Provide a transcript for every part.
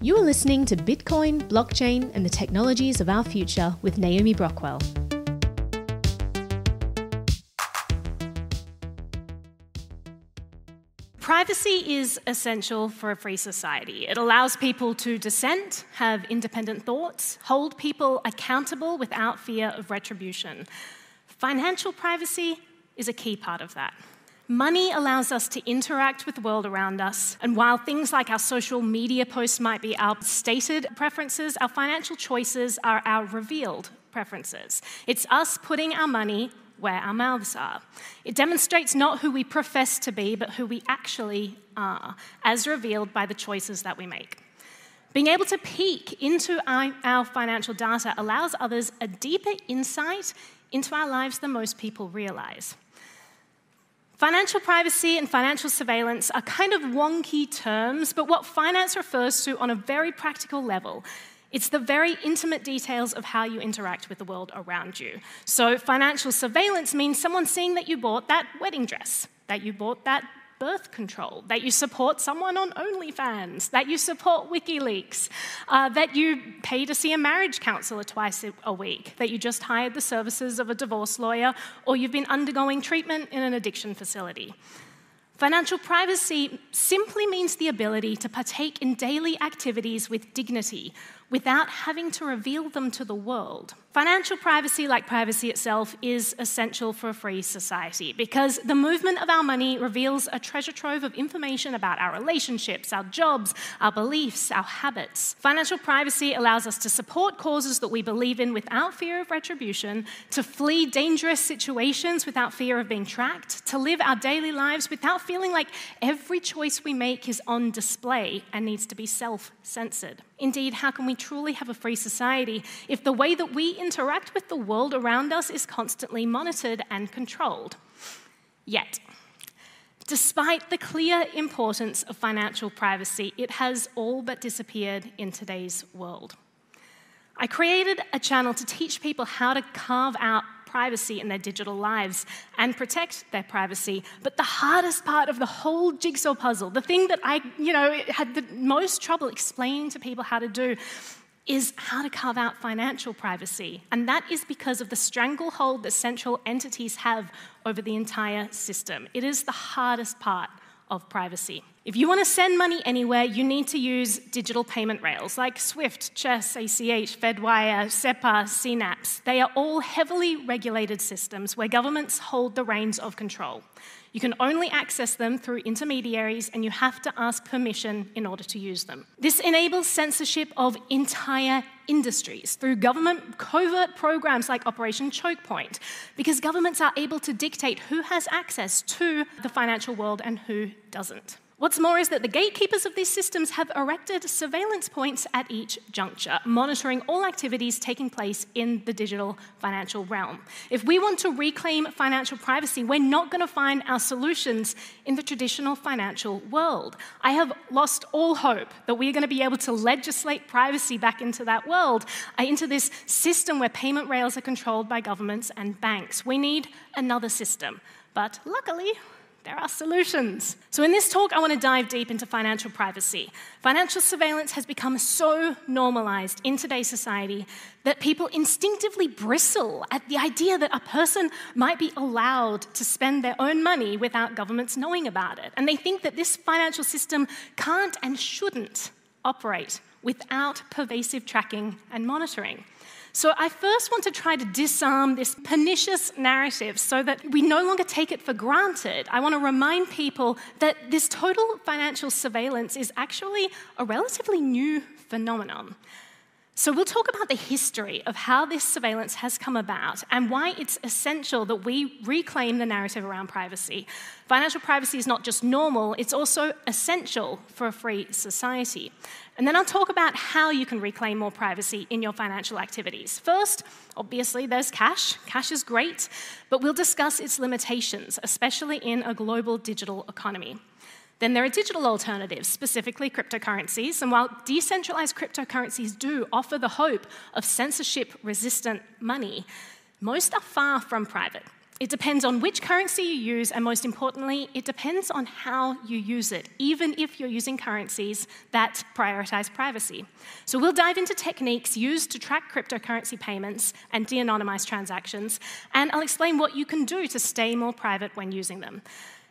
You are listening to Bitcoin, blockchain, and the technologies of our future with Naomi Brockwell. Privacy is essential for a free society. It allows people to dissent, have independent thoughts, hold people accountable without fear of retribution. Financial privacy is a key part of that. Money allows us to interact with the world around us, and while things like our social media posts might be our stated preferences, our financial choices are our revealed preferences. It's us putting our money where our mouths are. It demonstrates not who we profess to be, but who we actually are, as revealed by the choices that we make. Being able to peek into our, financial data allows others a deeper insight into our lives than most people realize. Financial privacy and financial surveillance are kind of wonky terms, but what finance refers to on a very practical level it's the very intimate details of how you interact with the world around you. So, financial surveillance means someone seeing that you bought that wedding dress, that you bought that birth control, that you support someone on OnlyFans, that you support WikiLeaks, uh, that you pay to see a marriage counselor twice a week, that you just hired the services of a divorce lawyer, or you've been undergoing treatment in an addiction facility. Financial privacy simply means the ability to partake in daily activities with dignity without having to reveal them to the world. Financial privacy, like privacy itself, is essential for a free society because the movement of our money reveals a treasure trove of information about our relationships, our jobs, our beliefs, our habits. Financial privacy allows us to support causes that we believe in without fear of retribution, to flee dangerous situations without fear of being tracked, to live our daily lives without feeling like every choice we make is on display and needs to be self censored. Indeed, how can we truly have a free society if the way that we interact with the world around us is constantly monitored and controlled? Yet, despite the clear importance of financial privacy, it has all but disappeared in today's world. I created a channel to teach people how to carve out privacy in their digital lives and protect their privacy. But the hardest part of the whole jigsaw puzzle, the thing that I, you know, had the most trouble explaining to people how to do, is how to carve out financial privacy. And that is because of the stranglehold that central entities have over the entire system. It is the hardest part of privacy. If you want to send money anywhere, you need to use digital payment rails like SWIFT, CHESS, ACH, Fedwire, SEPA, CNAPS. They are all heavily regulated systems where governments hold the reins of control. You can only access them through intermediaries, and you have to ask permission in order to use them. This enables censorship of entire industries through government covert programs like Operation Choke Point, because governments are able to dictate who has access to the financial world and who doesn't. What's more is that the gatekeepers of these systems have erected surveillance points at each juncture, monitoring all activities taking place in the digital financial realm. If we want to reclaim financial privacy, we're not going to find our solutions in the traditional financial world. I have lost all hope that we're going to be able to legislate privacy back into that world, uh, into this system where payment rails are controlled by governments and banks. We need another system. But luckily, there are solutions. So, in this talk, I want to dive deep into financial privacy. Financial surveillance has become so normalized in today's society that people instinctively bristle at the idea that a person might be allowed to spend their own money without governments knowing about it. And they think that this financial system can't and shouldn't operate without pervasive tracking and monitoring. So, I first want to try to disarm this pernicious narrative so that we no longer take it for granted. I want to remind people that this total financial surveillance is actually a relatively new phenomenon. So, we'll talk about the history of how this surveillance has come about and why it's essential that we reclaim the narrative around privacy. Financial privacy is not just normal, it's also essential for a free society. And then I'll talk about how you can reclaim more privacy in your financial activities. First, obviously, there's cash. Cash is great, but we'll discuss its limitations, especially in a global digital economy. Then there are digital alternatives, specifically cryptocurrencies. And while decentralized cryptocurrencies do offer the hope of censorship resistant money, most are far from private. It depends on which currency you use, and most importantly, it depends on how you use it, even if you're using currencies that prioritize privacy. So, we'll dive into techniques used to track cryptocurrency payments and de anonymize transactions, and I'll explain what you can do to stay more private when using them.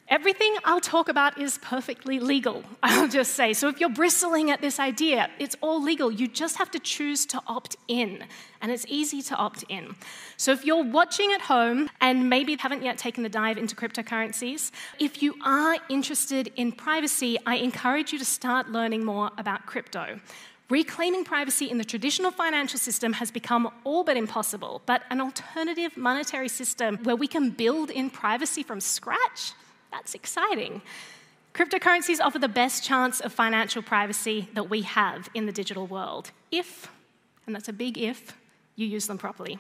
Everything I'll talk about is perfectly legal, I'll just say. So if you're bristling at this idea, it's all legal. You just have to choose to opt in, and it's easy to opt in. So if you're watching at home and maybe haven't yet taken the dive into cryptocurrencies, if you are interested in privacy, I encourage you to start learning more about crypto. Reclaiming privacy in the traditional financial system has become all but impossible, but an alternative monetary system where we can build in privacy from scratch that's exciting. Cryptocurrencies offer the best chance of financial privacy that we have in the digital world, if, and that's a big if, you use them properly.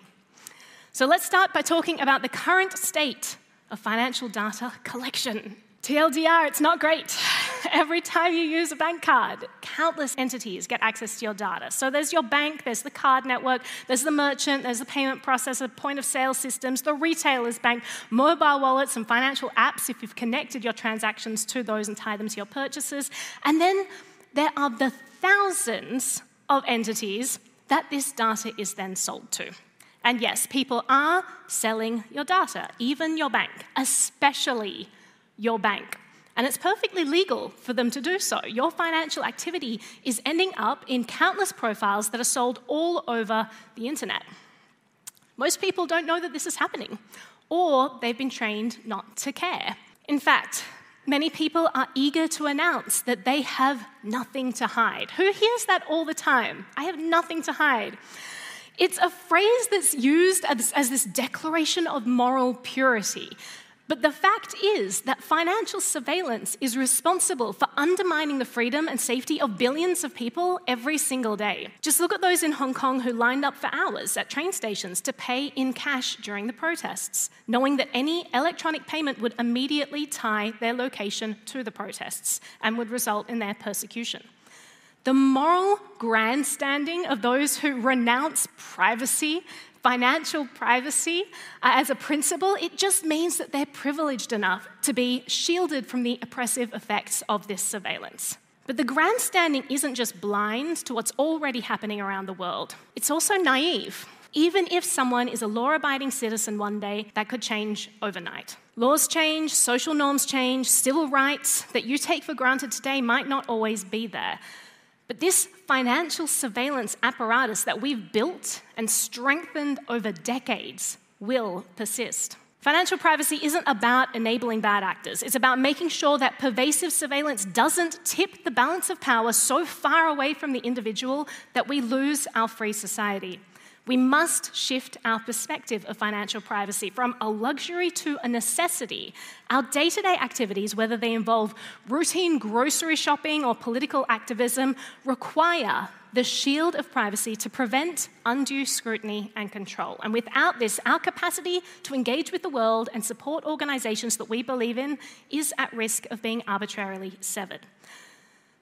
So let's start by talking about the current state of financial data collection. TLDR, it's not great. Every time you use a bank card, countless entities get access to your data. So there's your bank, there's the card network, there's the merchant, there's the payment processor, point of sale systems, the retailer's bank, mobile wallets, and financial apps if you've connected your transactions to those and tie them to your purchases. And then there are the thousands of entities that this data is then sold to. And yes, people are selling your data, even your bank, especially your bank. And it's perfectly legal for them to do so. Your financial activity is ending up in countless profiles that are sold all over the internet. Most people don't know that this is happening, or they've been trained not to care. In fact, many people are eager to announce that they have nothing to hide. Who hears that all the time? I have nothing to hide. It's a phrase that's used as, as this declaration of moral purity. But the fact is that financial surveillance is responsible for undermining the freedom and safety of billions of people every single day. Just look at those in Hong Kong who lined up for hours at train stations to pay in cash during the protests, knowing that any electronic payment would immediately tie their location to the protests and would result in their persecution. The moral grandstanding of those who renounce privacy financial privacy uh, as a principle, it just means that they're privileged enough to be shielded from the oppressive effects of this surveillance. But the grandstanding isn't just blind to what's already happening around the world, it's also naive. Even if someone is a law abiding citizen one day, that could change overnight. Laws change, social norms change, civil rights that you take for granted today might not always be there. But this financial surveillance apparatus that we've built and strengthened over decades will persist. Financial privacy isn't about enabling bad actors. It's about making sure that pervasive surveillance doesn't tip the balance of power so far away from the individual that we lose our free society. We must shift our perspective of financial privacy from a luxury to a necessity. Our day to day activities, whether they involve routine grocery shopping or political activism, require the shield of privacy to prevent undue scrutiny and control. And without this, our capacity to engage with the world and support organizations that we believe in is at risk of being arbitrarily severed.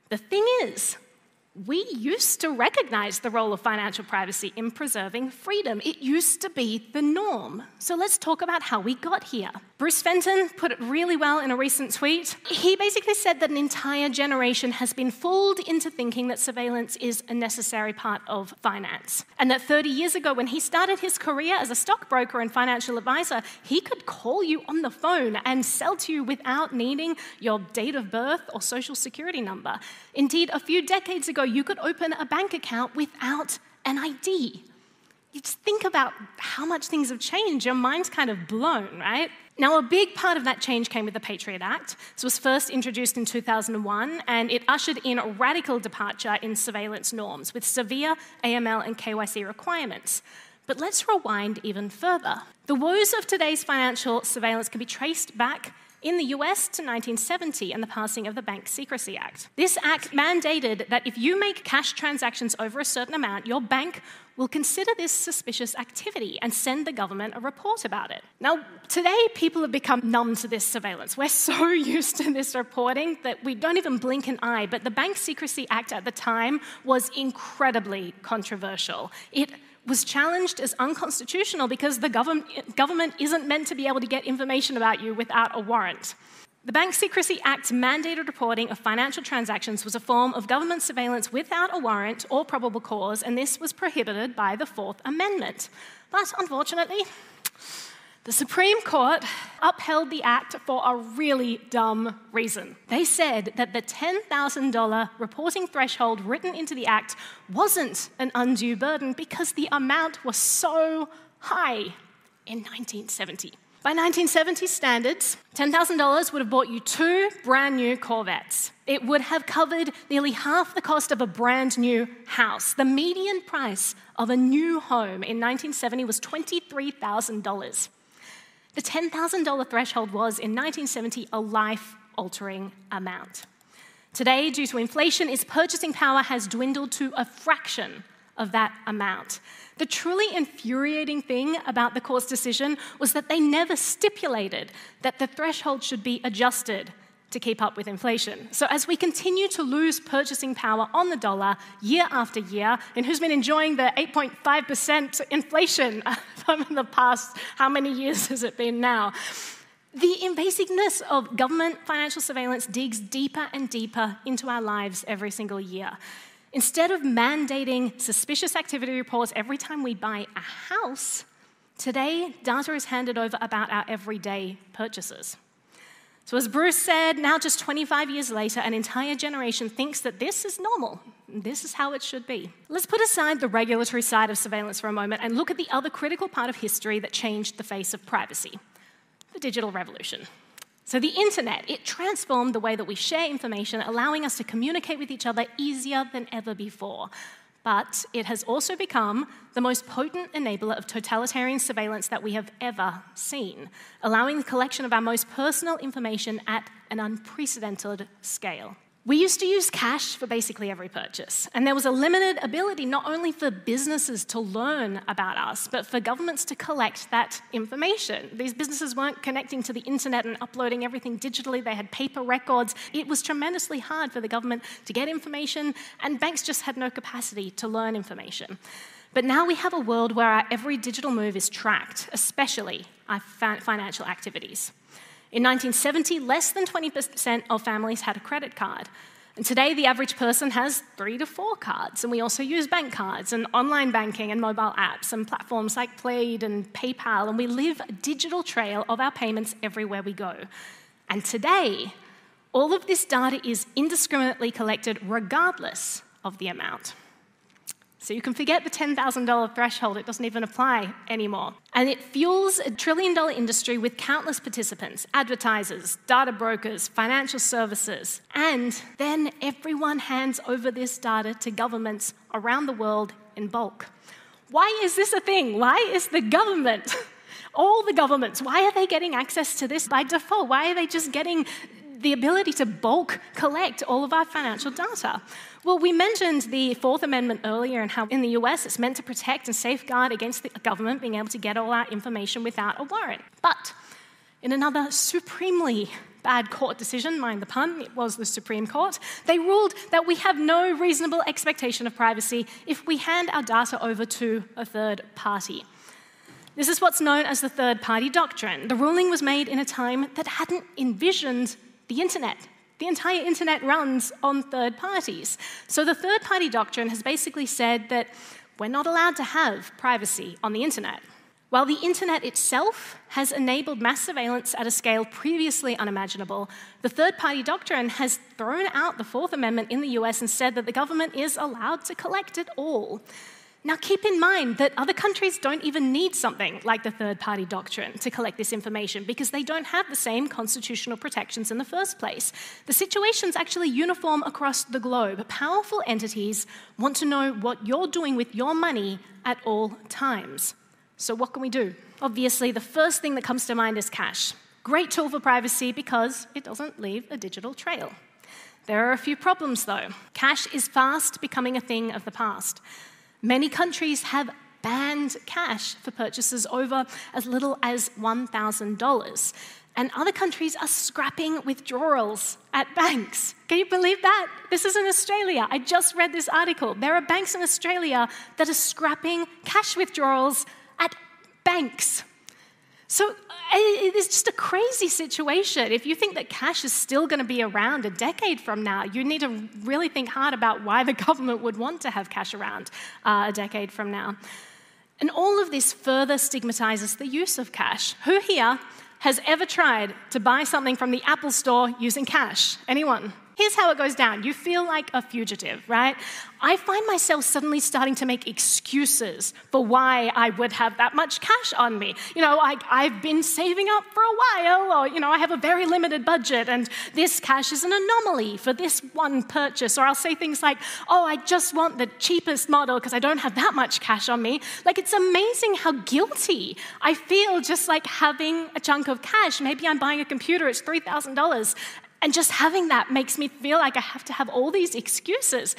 The thing is, we used to recognize the role of financial privacy in preserving freedom. It used to be the norm. So let's talk about how we got here. Bruce Fenton put it really well in a recent tweet. He basically said that an entire generation has been fooled into thinking that surveillance is a necessary part of finance. And that 30 years ago, when he started his career as a stockbroker and financial advisor, he could call you on the phone and sell to you without needing your date of birth or social security number. Indeed, a few decades ago, you could open a bank account without an ID. You just think about how much things have changed. Your mind's kind of blown, right? Now, a big part of that change came with the Patriot Act. This was first introduced in 2001, and it ushered in a radical departure in surveillance norms with severe AML and KYC requirements. But let's rewind even further. The woes of today's financial surveillance can be traced back in the US to 1970 and the passing of the Bank Secrecy Act. This act mandated that if you make cash transactions over a certain amount, your bank will consider this suspicious activity and send the government a report about it. Now, today people have become numb to this surveillance. We're so used to this reporting that we don't even blink an eye, but the Bank Secrecy Act at the time was incredibly controversial. It was challenged as unconstitutional because the government, government isn't meant to be able to get information about you without a warrant. The Bank Secrecy Act's mandated reporting of financial transactions was a form of government surveillance without a warrant or probable cause, and this was prohibited by the Fourth Amendment. But unfortunately, the Supreme Court upheld the act for a really dumb reason. They said that the $10,000 reporting threshold written into the act wasn't an undue burden because the amount was so high in 1970. By 1970 standards, $10,000 would have bought you two brand new Corvettes. It would have covered nearly half the cost of a brand new house. The median price of a new home in 1970 was $23,000. The $10,000 threshold was, in 1970, a life altering amount. Today, due to inflation, its purchasing power has dwindled to a fraction of that amount. The truly infuriating thing about the court's decision was that they never stipulated that the threshold should be adjusted to keep up with inflation. So, as we continue to lose purchasing power on the dollar year after year, and who's been enjoying the 8.5% inflation um, over the past, how many years has it been now? The invasiveness of government financial surveillance digs deeper and deeper into our lives every single year. Instead of mandating suspicious activity reports every time we buy a house, today data is handed over about our everyday purchases. So, as Bruce said, now just 25 years later, an entire generation thinks that this is normal. This is how it should be. Let's put aside the regulatory side of surveillance for a moment and look at the other critical part of history that changed the face of privacy the digital revolution. So, the internet, it transformed the way that we share information, allowing us to communicate with each other easier than ever before. But it has also become the most potent enabler of totalitarian surveillance that we have ever seen, allowing the collection of our most personal information at an unprecedented scale. We used to use cash for basically every purchase, and there was a limited ability not only for businesses to learn about us, but for governments to collect that information. These businesses weren't connecting to the internet and uploading everything digitally, they had paper records. It was tremendously hard for the government to get information, and banks just had no capacity to learn information. But now we have a world where our every digital move is tracked, especially our financial activities. In 1970, less than 20% of families had a credit card. And today, the average person has three to four cards. And we also use bank cards and online banking and mobile apps and platforms like Plaid and PayPal. And we live a digital trail of our payments everywhere we go. And today, all of this data is indiscriminately collected regardless of the amount. So you can forget the $10,000 threshold, it doesn't even apply anymore. And it fuels a trillion dollar industry with countless participants advertisers, data brokers, financial services. And then everyone hands over this data to governments around the world in bulk. Why is this a thing? Why is the government? all the governments, why are they getting access to this by default? Why are they just getting the ability to bulk collect all of our financial data? Well, we mentioned the Fourth Amendment earlier and how in the US it's meant to protect and safeguard against the government being able to get all our information without a warrant. But in another supremely bad court decision, mind the pun, it was the Supreme Court, they ruled that we have no reasonable expectation of privacy if we hand our data over to a third party. This is what's known as the third party doctrine. The ruling was made in a time that hadn't envisioned the internet. The entire internet runs on third parties. So the third party doctrine has basically said that we're not allowed to have privacy on the internet. While the internet itself has enabled mass surveillance at a scale previously unimaginable, the third party doctrine has thrown out the Fourth Amendment in the US and said that the government is allowed to collect it all. Now, keep in mind that other countries don't even need something like the third party doctrine to collect this information because they don't have the same constitutional protections in the first place. The situation's actually uniform across the globe. Powerful entities want to know what you're doing with your money at all times. So, what can we do? Obviously, the first thing that comes to mind is cash. Great tool for privacy because it doesn't leave a digital trail. There are a few problems though. Cash is fast becoming a thing of the past. Many countries have banned cash for purchases over as little as $1,000. and other countries are scrapping withdrawals at banks. Can you believe that? This is in Australia. I just read this article. There are banks in Australia that are scrapping cash withdrawals at banks. So it's just a crazy situation. If you think that cash is still going to be around a decade from now, you need to really think hard about why the government would want to have cash around uh, a decade from now. And all of this further stigmatizes the use of cash. Who here has ever tried to buy something from the Apple store using cash? Anyone? Here's how it goes down you feel like a fugitive, right? I find myself suddenly starting to make excuses for why I would have that much cash on me. You know, I, I've been saving up for a while, or, you know, I have a very limited budget, and this cash is an anomaly for this one purchase. Or I'll say things like, oh, I just want the cheapest model because I don't have that much cash on me. Like, it's amazing how guilty I feel just like having a chunk of cash. Maybe I'm buying a computer, it's $3,000, and just having that makes me feel like I have to have all these excuses.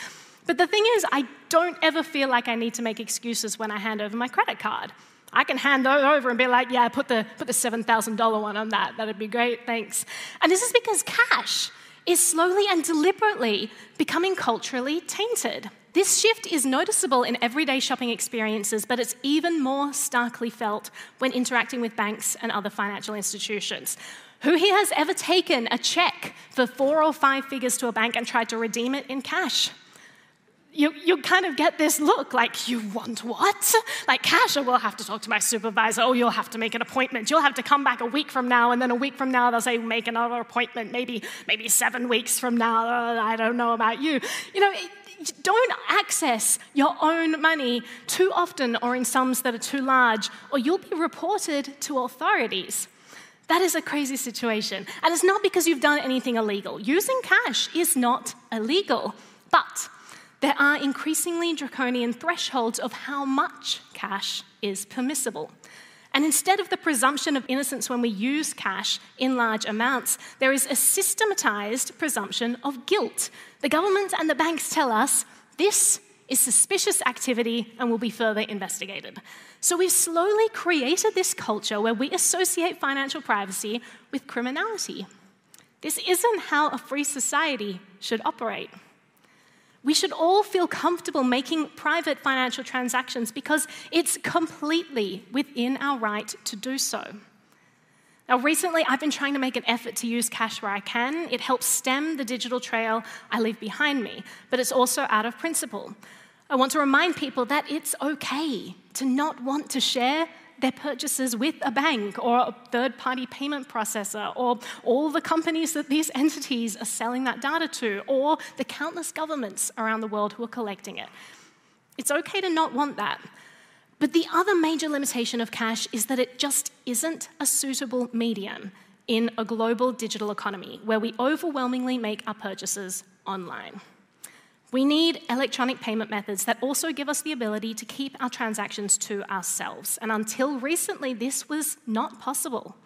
But the thing is, I don't ever feel like I need to make excuses when I hand over my credit card. I can hand over and be like, yeah, put the, put the $7,000 one on that. That'd be great, thanks. And this is because cash is slowly and deliberately becoming culturally tainted. This shift is noticeable in everyday shopping experiences, but it's even more starkly felt when interacting with banks and other financial institutions. Who here has ever taken a check for four or five figures to a bank and tried to redeem it in cash? You, you kind of get this look like, you want what? Like cash, or we'll have to talk to my supervisor, oh, you'll have to make an appointment. You'll have to come back a week from now, and then a week from now, they'll say, make another appointment, maybe, maybe seven weeks from now. I don't know about you. You know, don't access your own money too often or in sums that are too large, or you'll be reported to authorities. That is a crazy situation. And it's not because you've done anything illegal. Using cash is not illegal. But there are increasingly draconian thresholds of how much cash is permissible. And instead of the presumption of innocence when we use cash in large amounts, there is a systematized presumption of guilt. The government and the banks tell us this is suspicious activity and will be further investigated. So we've slowly created this culture where we associate financial privacy with criminality. This isn't how a free society should operate. We should all feel comfortable making private financial transactions because it's completely within our right to do so. Now, recently, I've been trying to make an effort to use cash where I can. It helps stem the digital trail I leave behind me, but it's also out of principle. I want to remind people that it's okay to not want to share their purchases with a bank or a third party payment processor or all the companies that these entities are selling that data to or the countless governments around the world who are collecting it. It's okay to not want that. But the other major limitation of cash is that it just isn't a suitable medium in a global digital economy where we overwhelmingly make our purchases online. We need electronic payment methods that also give us the ability to keep our transactions to ourselves. And until recently, this was not possible.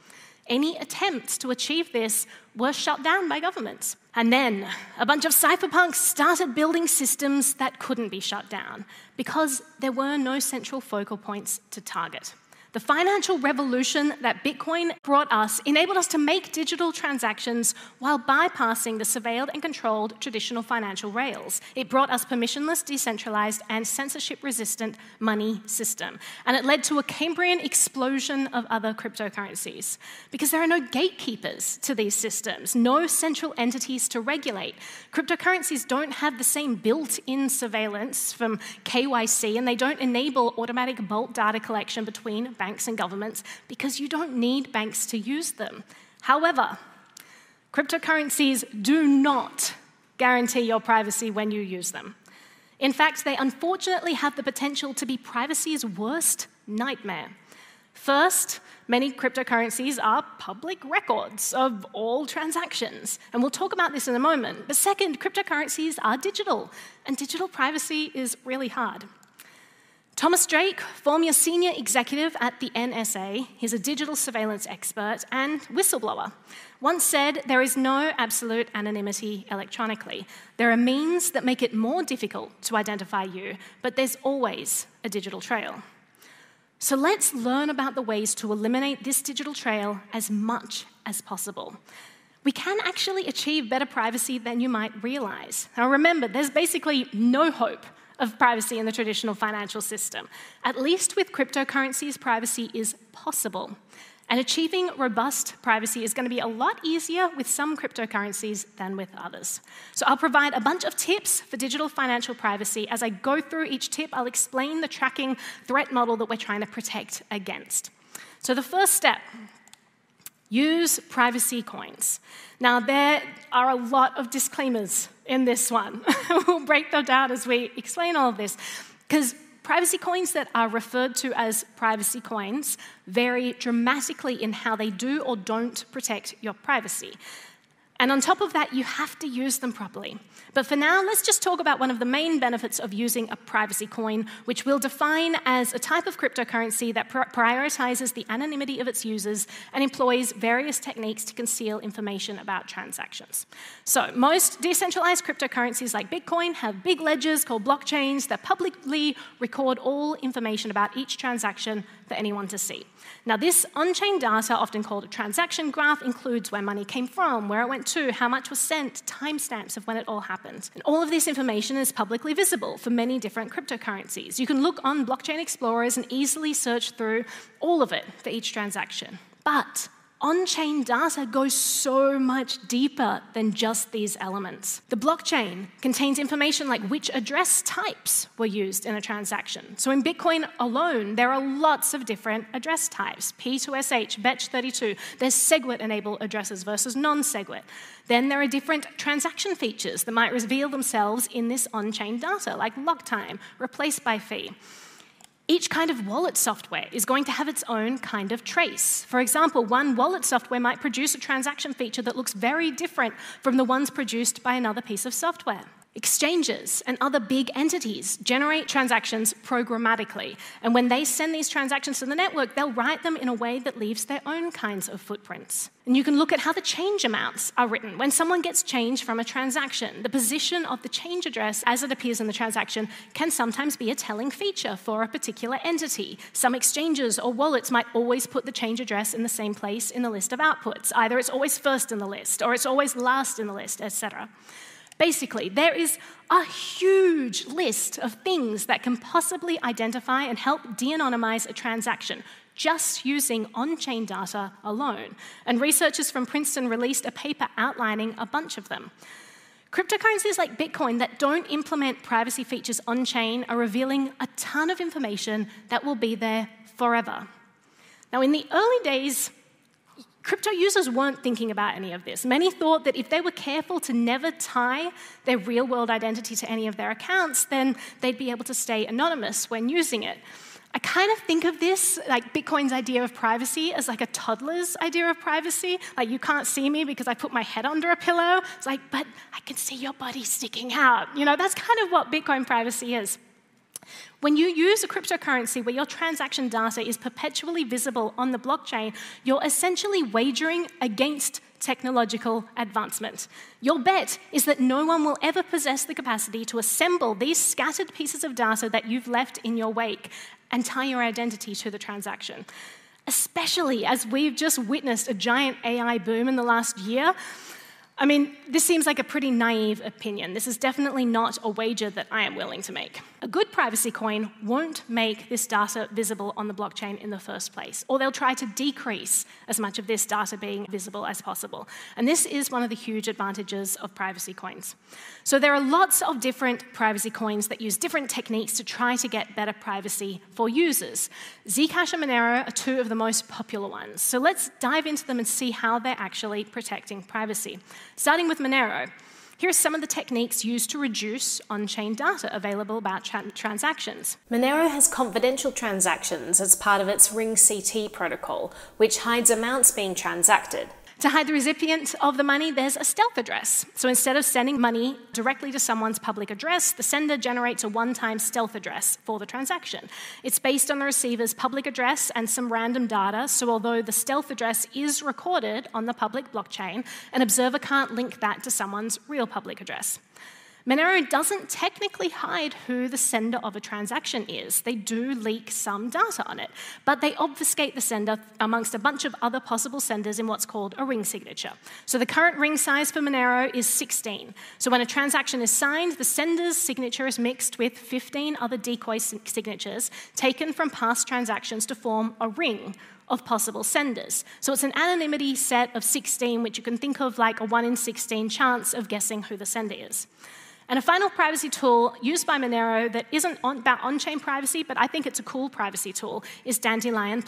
Any attempts to achieve this were shut down by governments. And then a bunch of cypherpunks started building systems that couldn't be shut down because there were no central focal points to target. The financial revolution that Bitcoin brought us enabled us to make digital transactions while bypassing the surveilled and controlled traditional financial rails. It brought us permissionless, decentralized, and censorship resistant money system. And it led to a Cambrian explosion of other cryptocurrencies because there are no gatekeepers to these systems, no central entities to regulate. Cryptocurrencies don't have the same built in surveillance from KYC, and they don't enable automatic bulk data collection between banks and governments because you don't need banks to use them. However, cryptocurrencies do not guarantee your privacy when you use them. In fact, they unfortunately have the potential to be privacy's worst nightmare. First, many cryptocurrencies are public records of all transactions, and we'll talk about this in a moment. But second, cryptocurrencies are digital, and digital privacy is really hard. Thomas Drake, former senior executive at the NSA, he's a digital surveillance expert and whistleblower, once said there is no absolute anonymity electronically. There are means that make it more difficult to identify you, but there's always a digital trail. So let's learn about the ways to eliminate this digital trail as much as possible. We can actually achieve better privacy than you might realize. Now, remember, there's basically no hope of privacy in the traditional financial system. At least with cryptocurrencies, privacy is possible. And achieving robust privacy is going to be a lot easier with some cryptocurrencies than with others. So I'll provide a bunch of tips for digital financial privacy. As I go through each tip, I'll explain the tracking threat model that we're trying to protect against. So the first step use privacy coins. Now, there are a lot of disclaimers in this one. we'll break them down as we explain all of this. Because privacy coins that are referred to as privacy coins vary dramatically in how they do or don't protect your privacy. And on top of that, you have to use them properly. But for now, let's just talk about one of the main benefits of using a privacy coin, which we'll define as a type of cryptocurrency that pr- prioritizes the anonymity of its users and employs various techniques to conceal information about transactions. So, most decentralized cryptocurrencies like Bitcoin have big ledgers called blockchains that publicly record all information about each transaction for anyone to see. Now, this on chain data, often called a transaction graph, includes where money came from, where it went to, how much was sent, timestamps of when it all happened. And all of this information is publicly visible for many different cryptocurrencies. You can look on blockchain explorers and easily search through all of it for each transaction. But on chain data goes so much deeper than just these elements. The blockchain contains information like which address types were used in a transaction. So in Bitcoin alone, there are lots of different address types P2SH, Bech32. There's SegWit enabled addresses versus non SegWit. Then there are different transaction features that might reveal themselves in this on chain data, like lock time, replaced by fee. Each kind of wallet software is going to have its own kind of trace. For example, one wallet software might produce a transaction feature that looks very different from the ones produced by another piece of software. Exchanges and other big entities generate transactions programmatically. And when they send these transactions to the network, they'll write them in a way that leaves their own kinds of footprints. And you can look at how the change amounts are written. When someone gets change from a transaction, the position of the change address as it appears in the transaction can sometimes be a telling feature for a particular entity. Some exchanges or wallets might always put the change address in the same place in the list of outputs. Either it's always first in the list or it's always last in the list, etc. Basically, there is a huge list of things that can possibly identify and help de anonymize a transaction just using on chain data alone. And researchers from Princeton released a paper outlining a bunch of them. Cryptocurrencies like Bitcoin that don't implement privacy features on chain are revealing a ton of information that will be there forever. Now, in the early days, Crypto users weren't thinking about any of this. Many thought that if they were careful to never tie their real world identity to any of their accounts, then they'd be able to stay anonymous when using it. I kind of think of this, like Bitcoin's idea of privacy, as like a toddler's idea of privacy. Like, you can't see me because I put my head under a pillow. It's like, but I can see your body sticking out. You know, that's kind of what Bitcoin privacy is. When you use a cryptocurrency where your transaction data is perpetually visible on the blockchain, you're essentially wagering against technological advancement. Your bet is that no one will ever possess the capacity to assemble these scattered pieces of data that you've left in your wake and tie your identity to the transaction. Especially as we've just witnessed a giant AI boom in the last year, I mean, this seems like a pretty naive opinion. This is definitely not a wager that I am willing to make. A good privacy coin won't make this data visible on the blockchain in the first place, or they'll try to decrease as much of this data being visible as possible. And this is one of the huge advantages of privacy coins. So there are lots of different privacy coins that use different techniques to try to get better privacy for users. Zcash and Monero are two of the most popular ones. So let's dive into them and see how they're actually protecting privacy. Starting with Monero. Here are some of the techniques used to reduce on chain data available about tra- transactions. Monero has confidential transactions as part of its Ring CT protocol, which hides amounts being transacted. To hide the recipient of the money, there's a stealth address. So instead of sending money directly to someone's public address, the sender generates a one time stealth address for the transaction. It's based on the receiver's public address and some random data, so although the stealth address is recorded on the public blockchain, an observer can't link that to someone's real public address. Monero doesn't technically hide who the sender of a transaction is. They do leak some data on it, but they obfuscate the sender amongst a bunch of other possible senders in what's called a ring signature. So the current ring size for Monero is 16. So when a transaction is signed, the sender's signature is mixed with 15 other decoy signatures taken from past transactions to form a ring of possible senders. So it's an anonymity set of 16, which you can think of like a 1 in 16 chance of guessing who the sender is. And a final privacy tool used by Monero that isn't on, about on chain privacy, but I think it's a cool privacy tool, is Dandelion,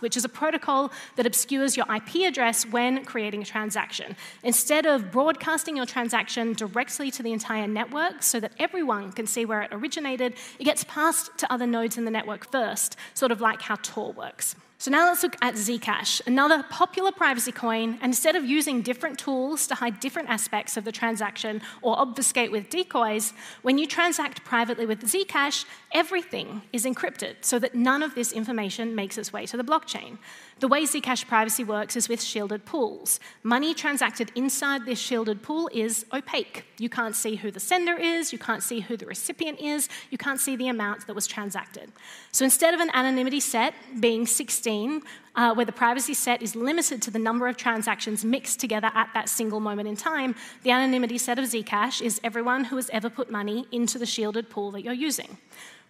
which is a protocol that obscures your IP address when creating a transaction. Instead of broadcasting your transaction directly to the entire network so that everyone can see where it originated, it gets passed to other nodes in the network first, sort of like how Tor works. So now let's look at Zcash, another popular privacy coin. Instead of using different tools to hide different aspects of the transaction or obfuscate with decoys, when you transact privately with Zcash, everything is encrypted so that none of this information makes its way to the blockchain. The way Zcash privacy works is with shielded pools. Money transacted inside this shielded pool is opaque. You can't see who the sender is, you can't see who the recipient is, you can't see the amount that was transacted. So instead of an anonymity set being 16, uh, where the privacy set is limited to the number of transactions mixed together at that single moment in time, the anonymity set of Zcash is everyone who has ever put money into the shielded pool that you're using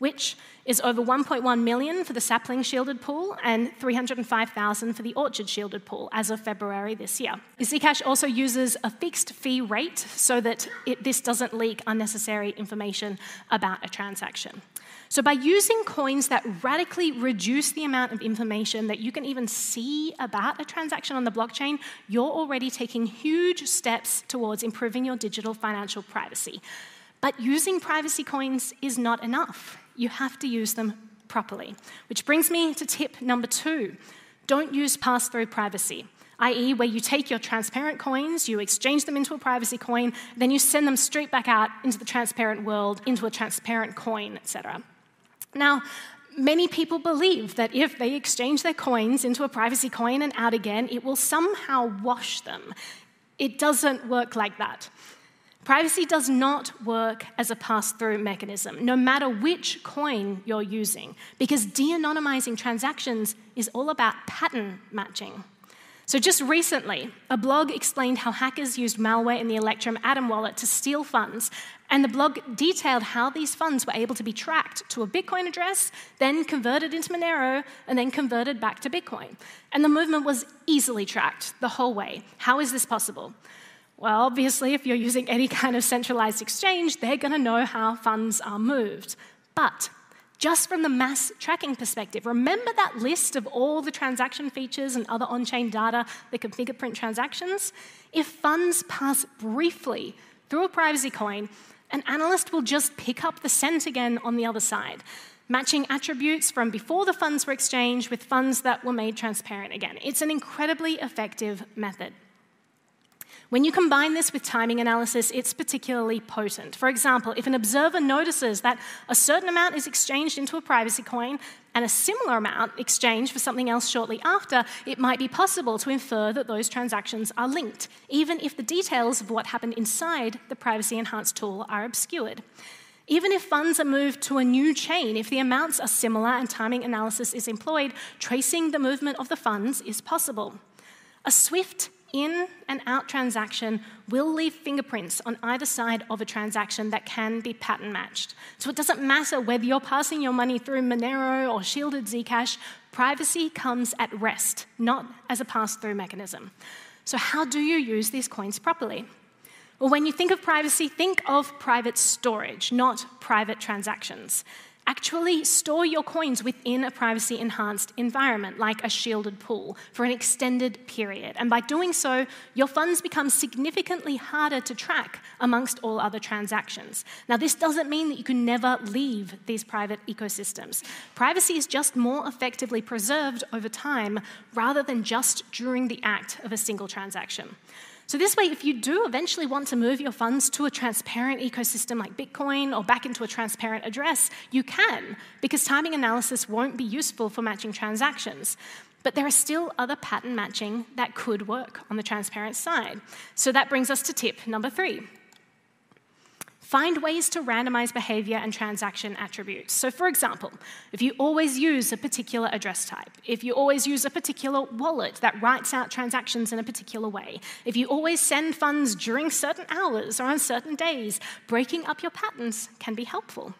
which is over 1.1 million for the sapling shielded pool and 305,000 for the orchard shielded pool as of February this year. Zcash also uses a fixed fee rate so that it, this doesn't leak unnecessary information about a transaction. So, by using coins that radically reduce the amount of information that you can even see about a transaction on the blockchain, you're already taking huge steps towards improving your digital financial privacy. But using privacy coins is not enough you have to use them properly. Which brings me to tip number two don't use pass through privacy i.e., where you take your transparent coins, you exchange them into a privacy coin, then you send them straight back out into the transparent world, into a transparent coin, etc. Now, many people believe that if they exchange their coins into a privacy coin and out again, it will somehow wash them. It doesn't work like that. Privacy does not work as a pass through mechanism, no matter which coin you're using, because de anonymizing transactions is all about pattern matching. So, just recently, a blog explained how hackers used malware in the Electrum Atom wallet to steal funds, and the blog detailed how these funds were able to be tracked to a Bitcoin address, then converted into Monero, and then converted back to Bitcoin. And the movement was easily tracked the whole way. How is this possible? Well, obviously, if you're using any kind of centralized exchange, they're going to know how funds are moved. But just from the mass tracking perspective, remember that list of all the transaction features and other on chain data that can fingerprint transactions? If funds pass briefly through a privacy coin, an analyst will just pick up the scent again on the other side, matching attributes from before the funds were exchanged with funds that were made transparent again. It's an incredibly effective method. When you combine this with timing analysis, it's particularly potent. For example, if an observer notices that a certain amount is exchanged into a privacy coin and a similar amount exchanged for something else shortly after, it might be possible to infer that those transactions are linked, even if the details of what happened inside the privacy enhanced tool are obscured. Even if funds are moved to a new chain, if the amounts are similar and timing analysis is employed, tracing the movement of the funds is possible. A swift in and out transaction will leave fingerprints on either side of a transaction that can be pattern matched. So it doesn't matter whether you're passing your money through Monero or shielded Zcash, privacy comes at rest, not as a pass through mechanism. So, how do you use these coins properly? Well, when you think of privacy, think of private storage, not private transactions actually store your coins within a privacy enhanced environment, like a shielded pool, for an extended period. And by doing so, your funds become significantly harder to track amongst all other transactions. Now, this doesn't mean that you can never leave these private ecosystems. Privacy is just more effectively preserved over time rather than just during the act of a single transaction. So, this way, if you do eventually want to move your funds to a transparent ecosystem like Bitcoin or back into a transparent address, you can, because timing analysis won't be useful for matching transactions. But there are still other pattern matching that could work on the transparent side. So, that brings us to tip number three Find ways to randomize behavior and transaction attributes. So, for example, if you always use a particular address type, if you always use a particular wallet that writes out transactions in a particular way, if you always send funds during certain hours or on certain days, breaking up your patterns can be helpful.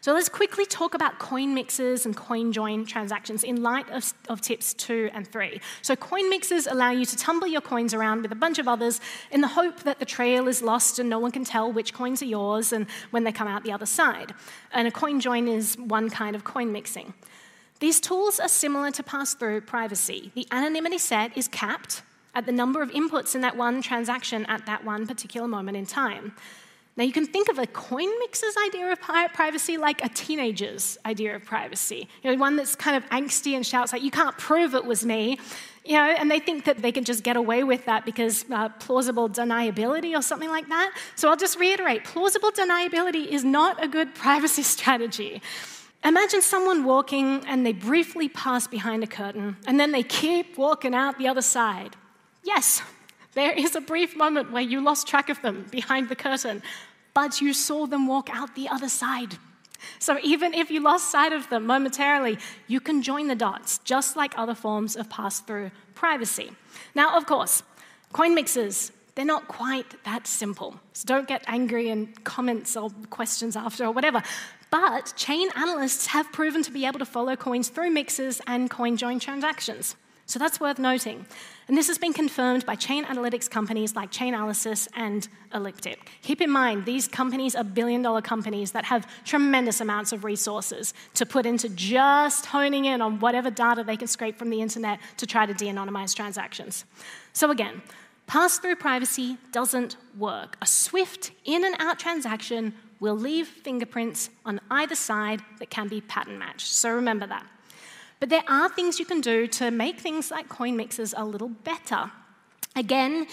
So let's quickly talk about coin mixes and coin join transactions in light of, of, tips two and three. So coin mixes allow you to tumble your coins around with a bunch of others in the hope that the trail is lost and no one can tell which coins are yours and when they come out the other side. And a coin join is one kind of coin mixing. These tools are similar to pass-through privacy. The anonymity set is capped at the number of inputs in that one transaction at that one particular moment in time. Now, you can think of a coin mixer's idea of privacy like a teenager's idea of privacy. You know, one that's kind of angsty and shouts like, "You can't prove it was me," you know, and they think that they can just get away with that because uh, plausible deniability or something like that. So I'll just reiterate: plausible deniability is not a good privacy strategy. Imagine someone walking and they briefly pass behind a curtain and then they keep walking out the other side. Yes, there is a brief moment where you lost track of them behind the curtain, but you saw them walk out the other side. So even if you lost sight of them momentarily, you can join the dots, just like other forms of pass through privacy. Now, of course, coin mixes, they're not quite that simple. So don't get angry in comments or questions after or whatever. But chain analysts have proven to be able to follow coins through mixes and coin join transactions. So that's worth noting. And this has been confirmed by chain analytics companies like Chainalysis and Elliptic. Keep in mind, these companies are billion dollar companies that have tremendous amounts of resources to put into just honing in on whatever data they can scrape from the internet to try to de anonymize transactions. So, again, pass through privacy doesn't work. A swift in and out transaction will leave fingerprints on either side that can be pattern matched. So, remember that. But there are things you can do to make things like coin mixes a little better. Again,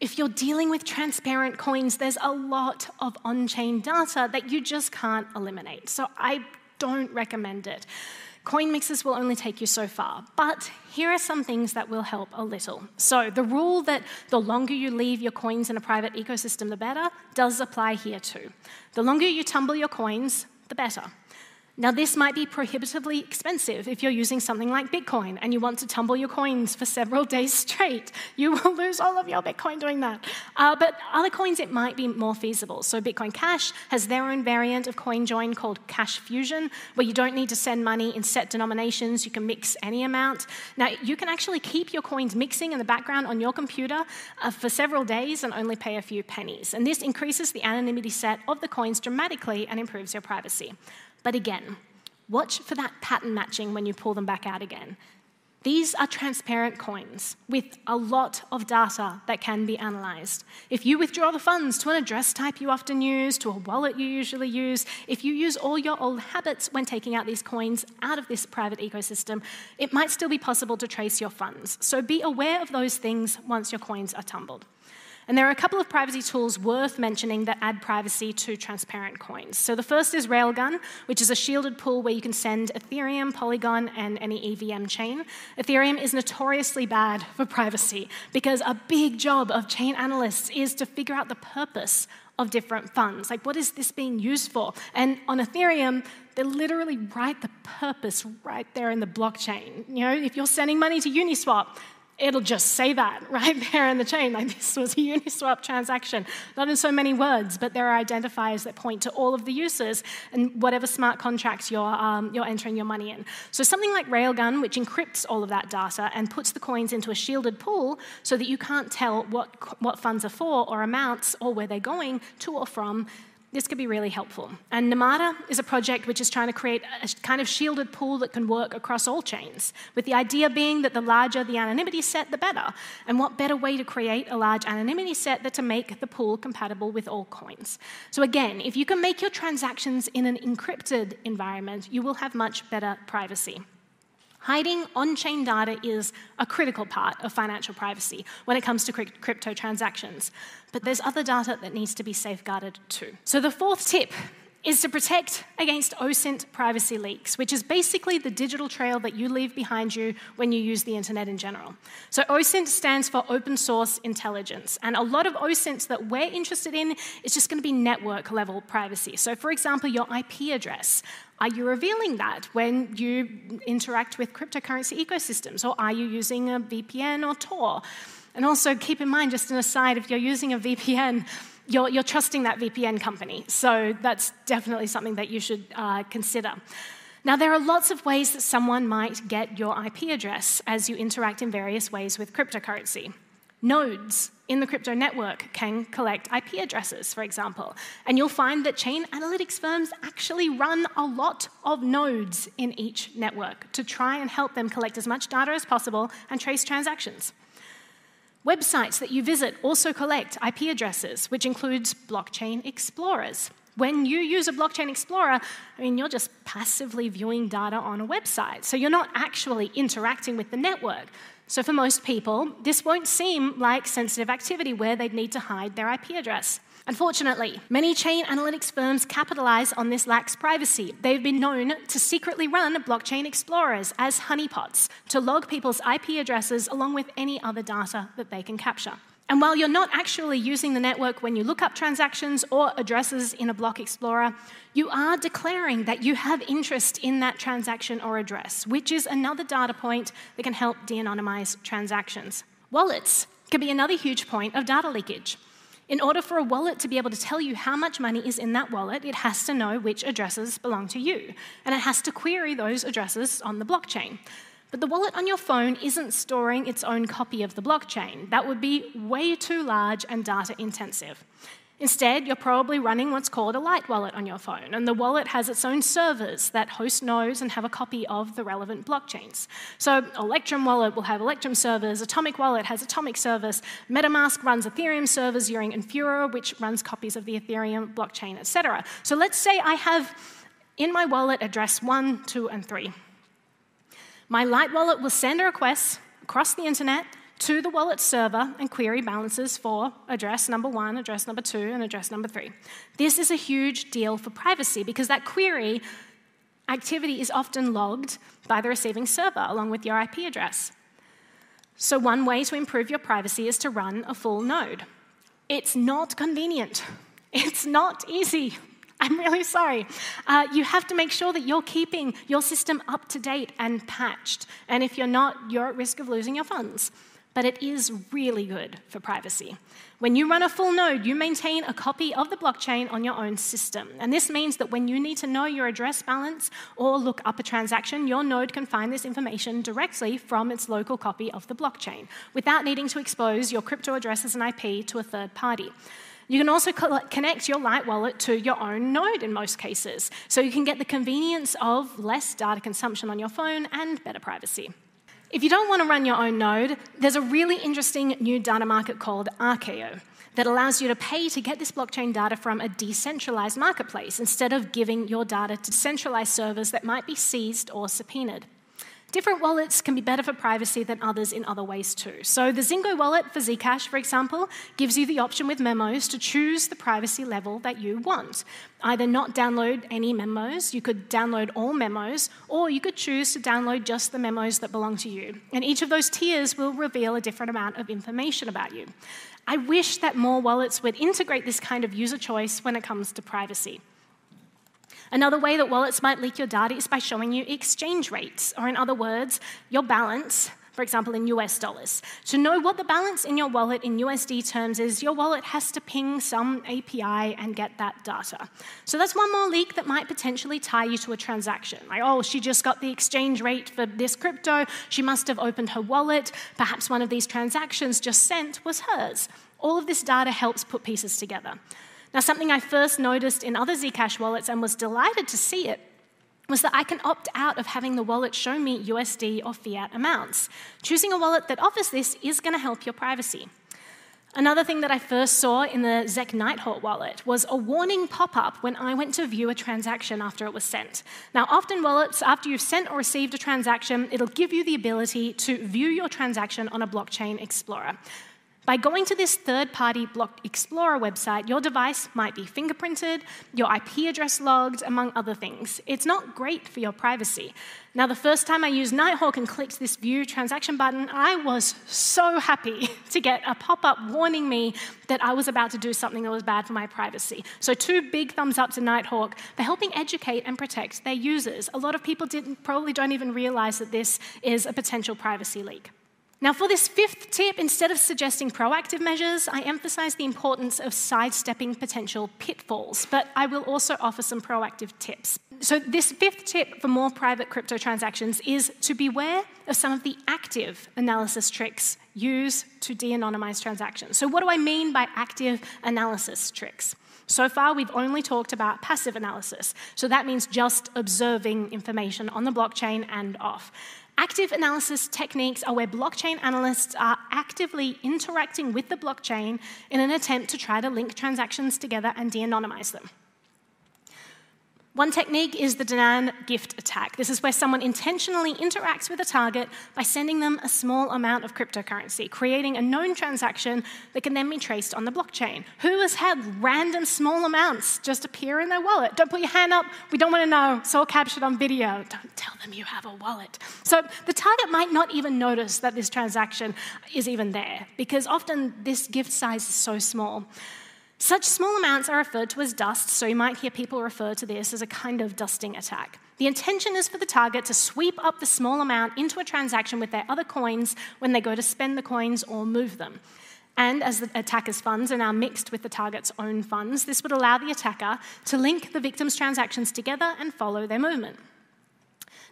if you're dealing with transparent coins, there's a lot of on chain data that you just can't eliminate. So I don't recommend it. Coin mixes will only take you so far, but here are some things that will help a little. So, the rule that the longer you leave your coins in a private ecosystem, the better, does apply here too. The longer you tumble your coins, the better. Now, this might be prohibitively expensive if you're using something like Bitcoin and you want to tumble your coins for several days straight. You will lose all of your Bitcoin doing that. Uh, but other coins, it might be more feasible. So, Bitcoin Cash has their own variant of CoinJoin called Cash Fusion, where you don't need to send money in set denominations. You can mix any amount. Now, you can actually keep your coins mixing in the background on your computer uh, for several days and only pay a few pennies. And this increases the anonymity set of the coins dramatically and improves your privacy. But again, watch for that pattern matching when you pull them back out again. These are transparent coins with a lot of data that can be analyzed. If you withdraw the funds to an address type you often use, to a wallet you usually use, if you use all your old habits when taking out these coins out of this private ecosystem, it might still be possible to trace your funds. So be aware of those things once your coins are tumbled. And there are a couple of privacy tools worth mentioning that add privacy to transparent coins. So the first is Railgun, which is a shielded pool where you can send Ethereum, Polygon, and any EVM chain. Ethereum is notoriously bad for privacy because a big job of chain analysts is to figure out the purpose of different funds. Like, what is this being used for? And on Ethereum, they literally write the purpose right there in the blockchain. You know, if you're sending money to Uniswap, it'll just say that right there in the chain, like this was a Uniswap transaction. Not in so many words, but there are identifiers that point to all of the uses and whatever smart contracts you're, um, you're entering your money in. So something like Railgun, which encrypts all of that data and puts the coins into a shielded pool so that you can't tell what, what funds are for or amounts or where they're going to or from, this could be really helpful. And Namada is a project which is trying to create a kind of shielded pool that can work across all chains, with the idea being that the larger the anonymity set, the better. And what better way to create a large anonymity set than to make the pool compatible with all coins? So, again, if you can make your transactions in an encrypted environment, you will have much better privacy. Hiding on chain data is a critical part of financial privacy when it comes to crypto transactions. But there's other data that needs to be safeguarded too. So, the fourth tip is to protect against OSINT privacy leaks, which is basically the digital trail that you leave behind you when you use the internet in general. So, OSINT stands for Open Source Intelligence, and a lot of OSINTs that we're interested in is just going to be network level privacy. So, for example, your IP address. Are you revealing that when you interact with cryptocurrency ecosystems, or are you using a VPN or Tor? And also keep in mind, just an aside, if you're using a VPN, you're, you're trusting that VPN company. So that's definitely something that you should uh, consider. Now, there are lots of ways that someone might get your IP address as you interact in various ways with cryptocurrency. Nodes in the crypto network can collect IP addresses, for example, and you'll find that chain analytics firms actually run a lot of nodes in each network to try and help them collect as much data as possible and trace transactions. Websites that you visit also collect IP addresses, which includes blockchain explorers. When you use a blockchain explorer, I mean, you're just passively viewing data on a website. So you're not actually interacting with the network. So for most people, this won't seem like sensitive activity where they'd need to hide their IP address. Unfortunately, many chain analytics firms capitalize on this lax privacy. They've been known to secretly run blockchain explorers as honeypots to log people's IP addresses along with any other data that they can capture. And while you're not actually using the network when you look up transactions or addresses in a block explorer, you are declaring that you have interest in that transaction or address, which is another data point that can help de anonymize transactions. Wallets can be another huge point of data leakage. In order for a wallet to be able to tell you how much money is in that wallet, it has to know which addresses belong to you, and it has to query those addresses on the blockchain. But the wallet on your phone isn't storing its own copy of the blockchain. That would be way too large and data intensive. Instead, you're probably running what's called a light wallet on your phone, and the wallet has its own servers that host nodes and have a copy of the relevant blockchains. So, Electrum Wallet will have Electrum servers, Atomic Wallet has Atomic servers, MetaMask runs Ethereum servers using Infura, which runs copies of the Ethereum blockchain, etc. So, let's say I have in my wallet address 1, 2, and 3. My Light Wallet will send a request across the internet to the wallet server and query balances for address number one, address number two, and address number three. This is a huge deal for privacy because that query activity is often logged by the receiving server along with your IP address. So, one way to improve your privacy is to run a full node. It's not convenient, it's not easy. I'm really sorry. Uh, you have to make sure that you're keeping your system up to date and patched. And if you're not, you're at risk of losing your funds but it is really good for privacy. When you run a full node, you maintain a copy of the blockchain on your own system. And this means that when you need to know your address balance or look up a transaction, your node can find this information directly from its local copy of the blockchain without needing to expose your crypto addresses and IP to a third party. You can also connect your Light Wallet to your own node in most cases, so you can get the convenience of less data consumption on your phone and better privacy. If you don't want to run your own node, there's a really interesting new data market called Arkeo that allows you to pay to get this blockchain data from a decentralized marketplace instead of giving your data to centralized servers that might be seized or subpoenaed. Different wallets can be better for privacy than others in other ways too. So, the Zingo wallet for Zcash, for example, gives you the option with memos to choose the privacy level that you want. Either not download any memos, you could download all memos, or you could choose to download just the memos that belong to you. And each of those tiers will reveal a different amount of information about you. I wish that more wallets would integrate this kind of user choice when it comes to privacy. Another way that wallets might leak your data is by showing you exchange rates, or in other words, your balance, for example, in US dollars. To know what the balance in your wallet in USD terms is, your wallet has to ping some API and get that data. So that's one more leak that might potentially tie you to a transaction. Like, oh, she just got the exchange rate for this crypto, she must have opened her wallet, perhaps one of these transactions just sent was hers. All of this data helps put pieces together. Now, something I first noticed in other Zcash wallets and was delighted to see it was that I can opt out of having the wallet show me USD or fiat amounts. Choosing a wallet that offers this is going to help your privacy. Another thing that I first saw in the Zec Nighthawk wallet was a warning pop up when I went to view a transaction after it was sent. Now, often wallets, after you've sent or received a transaction, it'll give you the ability to view your transaction on a blockchain explorer. By going to this third party Block Explorer website, your device might be fingerprinted, your IP address logged, among other things. It's not great for your privacy. Now, the first time I used Nighthawk and clicked this view transaction button, I was so happy to get a pop up warning me that I was about to do something that was bad for my privacy. So, two big thumbs up to Nighthawk for helping educate and protect their users. A lot of people probably don't even realize that this is a potential privacy leak. Now, for this fifth tip, instead of suggesting proactive measures, I emphasize the importance of sidestepping potential pitfalls, but I will also offer some proactive tips. So, this fifth tip for more private crypto transactions is to beware of some of the active analysis tricks used to de anonymize transactions. So, what do I mean by active analysis tricks? So far, we've only talked about passive analysis. So that means just observing information on the blockchain and off. Active analysis techniques are where blockchain analysts are actively interacting with the blockchain in an attempt to try to link transactions together and de anonymize them. One technique is the Danaan gift attack. This is where someone intentionally interacts with a target by sending them a small amount of cryptocurrency, creating a known transaction that can then be traced on the blockchain. Who has had random small amounts just appear in their wallet? Don't put your hand up, we don't want to know. It's all captured on video. Don't tell them you have a wallet. So the target might not even notice that this transaction is even there because often this gift size is so small. Such small amounts are referred to as dust, so you might hear people refer to this as a kind of dusting attack. The intention is for the target to sweep up the small amount into a transaction with their other coins when they go to spend the coins or move them. And as the attacker's funds are now mixed with the target's own funds, this would allow the attacker to link the victim's transactions together and follow their movement.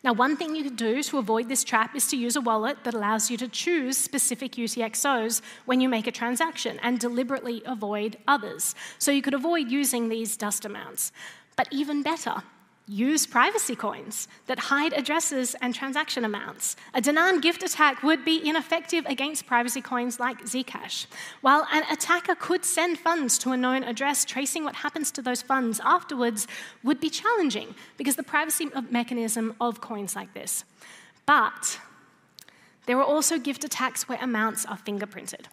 Now, one thing you could do to avoid this trap is to use a wallet that allows you to choose specific UTXOs when you make a transaction and deliberately avoid others. So you could avoid using these dust amounts. But even better, use privacy coins that hide addresses and transaction amounts. A Danaan gift attack would be ineffective against privacy coins like Zcash. While an attacker could send funds to a known address, tracing what happens to those funds afterwards would be challenging because the privacy mechanism of coins like this. But there are also gift attacks where amounts are fingerprinted.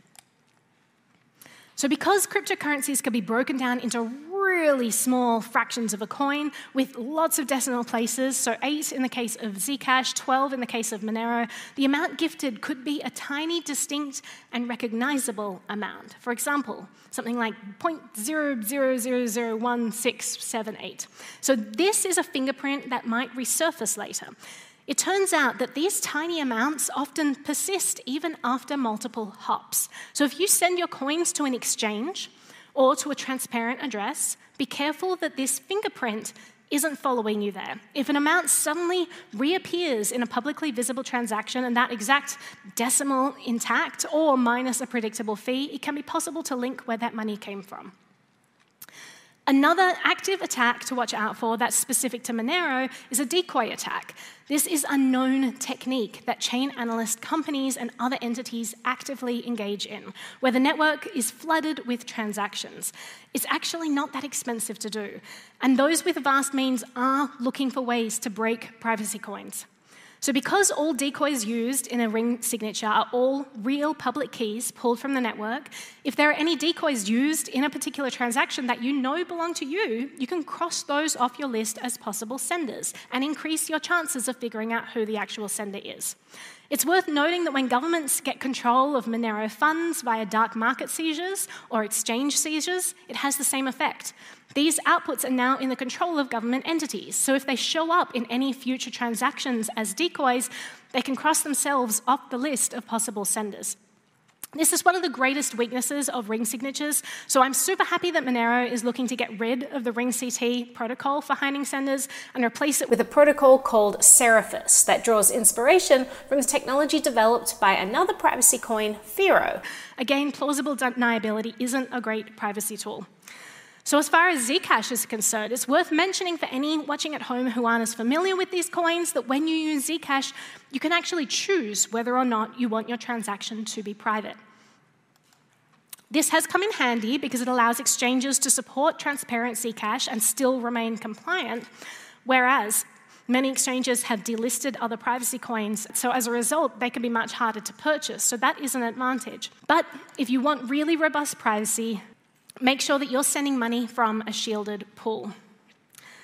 So, because cryptocurrencies can be broken down into really small fractions of a coin with lots of decimal places, so 8 in the case of Zcash, 12 in the case of Monero, the amount gifted could be a tiny, distinct, and recognizable amount. For example, something like 0.00001678. So, this is a fingerprint that might resurface later. It turns out that these tiny amounts often persist even after multiple hops. So if you send your coins to an exchange or to a transparent address, be careful that this fingerprint isn't following you there. If an amount suddenly reappears in a publicly visible transaction and that exact decimal intact or minus a predictable fee, it can be possible to link where that money came from. Another active attack to watch out for that's specific to Monero is a decoy attack. This is a known technique that chain analyst companies and other entities actively engage in, where the network is flooded with transactions. It's actually not that expensive to do, and those with vast means are looking for ways to break privacy coins. So, because all decoys used in a ring signature are all real public keys pulled from the network, if there are any decoys used in a particular transaction that you know belong to you, you can cross those off your list as possible senders and increase your chances of figuring out who the actual sender is. It's worth noting that when governments get control of Monero funds via dark market seizures or exchange seizures, it has the same effect. These outputs are now in the control of government entities, so if they show up in any future transactions as decoys, they can cross themselves off the list of possible senders. This is one of the greatest weaknesses of ring signatures, so I'm super happy that Monero is looking to get rid of the ring CT protocol for hiding senders and replace it with a protocol called Seraphis that draws inspiration from the technology developed by another privacy coin, Firo. Again, plausible deniability isn't a great privacy tool. So, as far as Zcash is concerned, it's worth mentioning for any watching at home who aren't as familiar with these coins that when you use Zcash, you can actually choose whether or not you want your transaction to be private. This has come in handy because it allows exchanges to support transparent Zcash and still remain compliant, whereas Many exchanges have delisted other privacy coins, so as a result, they can be much harder to purchase. So that is an advantage. But if you want really robust privacy, make sure that you're sending money from a shielded pool.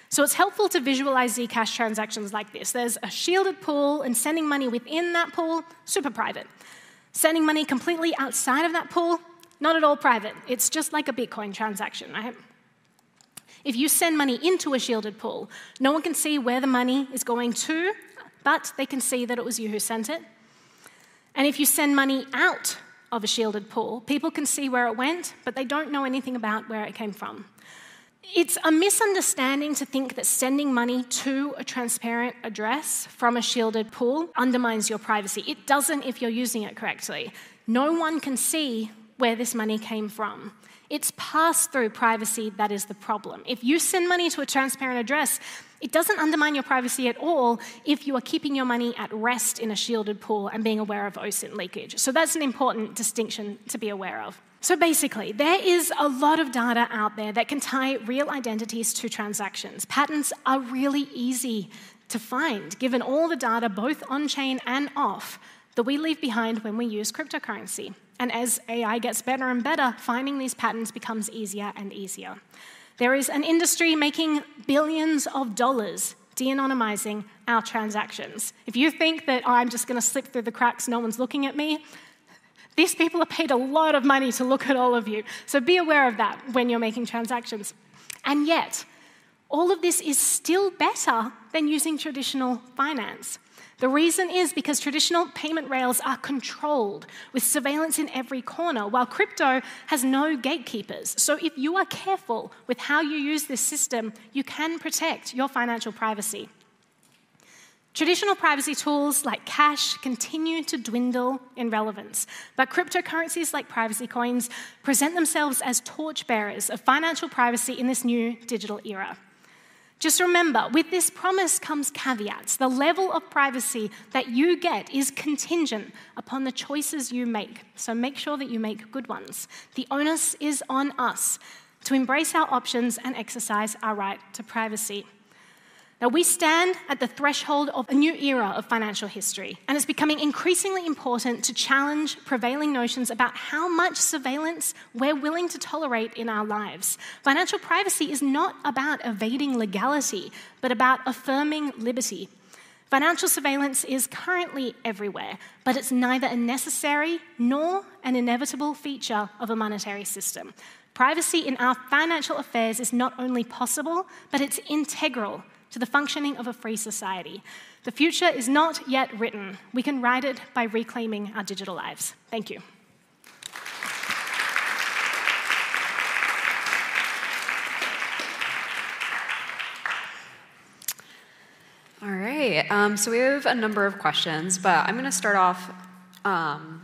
So it's helpful to visualize Zcash transactions like this. There's a shielded pool, and sending money within that pool, super private. Sending money completely outside of that pool, not at all private. It's just like a Bitcoin transaction, right? If you send money into a shielded pool, no one can see where the money is going to, but they can see that it was you who sent it. And if you send money out of a shielded pool, people can see where it went, but they don't know anything about where it came from. It's a misunderstanding to think that sending money to a transparent address from a shielded pool undermines your privacy. It doesn't if you're using it correctly. No one can see where this money came from. It's pass through privacy that is the problem. If you send money to a transparent address, it doesn't undermine your privacy at all if you are keeping your money at rest in a shielded pool and being aware of OSINT leakage. So that's an important distinction to be aware of. So basically, there is a lot of data out there that can tie real identities to transactions. Patterns are really easy to find, given all the data, both on chain and off, that we leave behind when we use cryptocurrency. And as AI gets better and better, finding these patterns becomes easier and easier. There is an industry making billions of dollars de anonymizing our transactions. If you think that oh, I'm just going to slip through the cracks, no one's looking at me, these people are paid a lot of money to look at all of you. So be aware of that when you're making transactions. And yet, all of this is still better than using traditional finance. The reason is because traditional payment rails are controlled with surveillance in every corner, while crypto has no gatekeepers. So if you are careful with how you use this system, you can protect your financial privacy. Traditional privacy tools like cash continue to dwindle in relevance, but cryptocurrencies like privacy coins present themselves as torchbearers of financial privacy in this new digital era. Just remember, with this promise comes caveats. The level of privacy that you get is contingent upon the choices you make. So make sure that you make good ones. The onus is on us to embrace our options and exercise our right to privacy. Now, we stand at the threshold of a new era of financial history, and it's becoming increasingly important to challenge prevailing notions about how much surveillance we're willing to tolerate in our lives. Financial privacy is not about evading legality, but about affirming liberty. Financial surveillance is currently everywhere, but it's neither a necessary nor an inevitable feature of a monetary system. Privacy in our financial affairs is not only possible, but it's integral to the functioning of a free society. The future is not yet written. We can write it by reclaiming our digital lives. Thank you. All right, um, so we have a number of questions, but I'm going to start off um,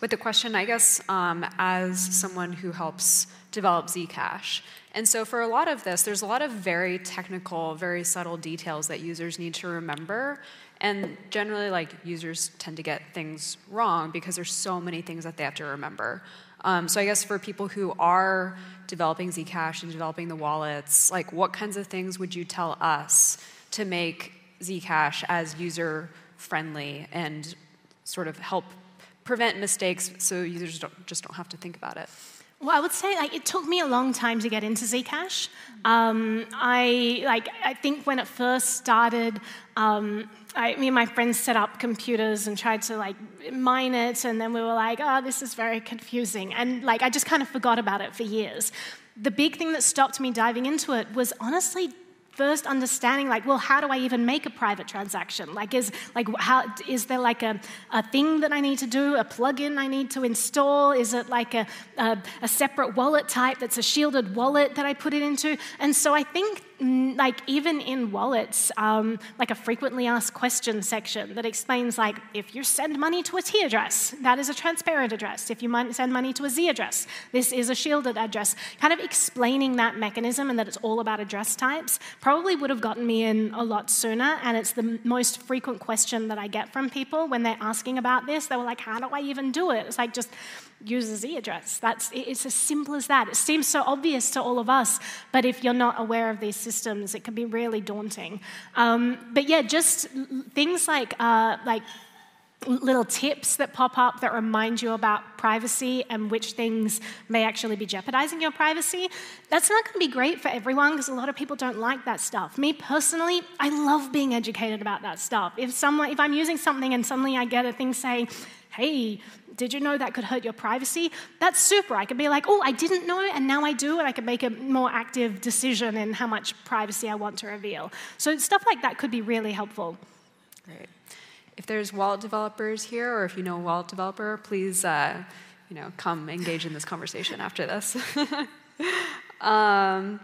with the question, I guess, um, as someone who helps develop Zcash. And so for a lot of this, there's a lot of very technical, very subtle details that users need to remember. And generally, like users tend to get things wrong because there's so many things that they have to remember. Um, so I guess for people who are developing Zcash and developing the wallets, like what kinds of things would you tell us to make Zcash as user friendly and sort of help prevent mistakes so users don't, just don't have to think about it? Well, I would say like it took me a long time to get into Zcash. Um, I like I think when it first started, um, I, me and my friends set up computers and tried to like mine it, and then we were like, oh, this is very confusing, and like I just kind of forgot about it for years. The big thing that stopped me diving into it was honestly first understanding like well how do i even make a private transaction? Like is like how is there like a, a thing that i need to do a plugin i need to install? Is it like a, a, a separate wallet type that's a shielded wallet that i put it into? And so i think like even in wallets, um, like a frequently asked questions section that explains like if you send money to a T address, that is a transparent address. If you send money to a Z address, this is a shielded address. Kind of explaining that mechanism and that it's all about address types probably would have gotten me in a lot sooner. And it's the most frequent question that I get from people when they're asking about this. They were like, "How do I even do it?" It's like just use a Z address. That's, it's as simple as that. It seems so obvious to all of us, but if you're not aware of these systems, it can be really daunting. Um, but yeah, just things like, uh, like little tips that pop up that remind you about privacy and which things may actually be jeopardizing your privacy. That's not going to be great for everyone because a lot of people don't like that stuff. Me personally, I love being educated about that stuff. If someone if I'm using something and suddenly I get a thing saying, "Hey, did you know that could hurt your privacy? That's super. I could be like, oh, I didn't know, and now I do, and I can make a more active decision in how much privacy I want to reveal. So, stuff like that could be really helpful. Great if there's wallet developers here, or if you know a wallet developer, please, uh, you know, come engage in this conversation after this. um,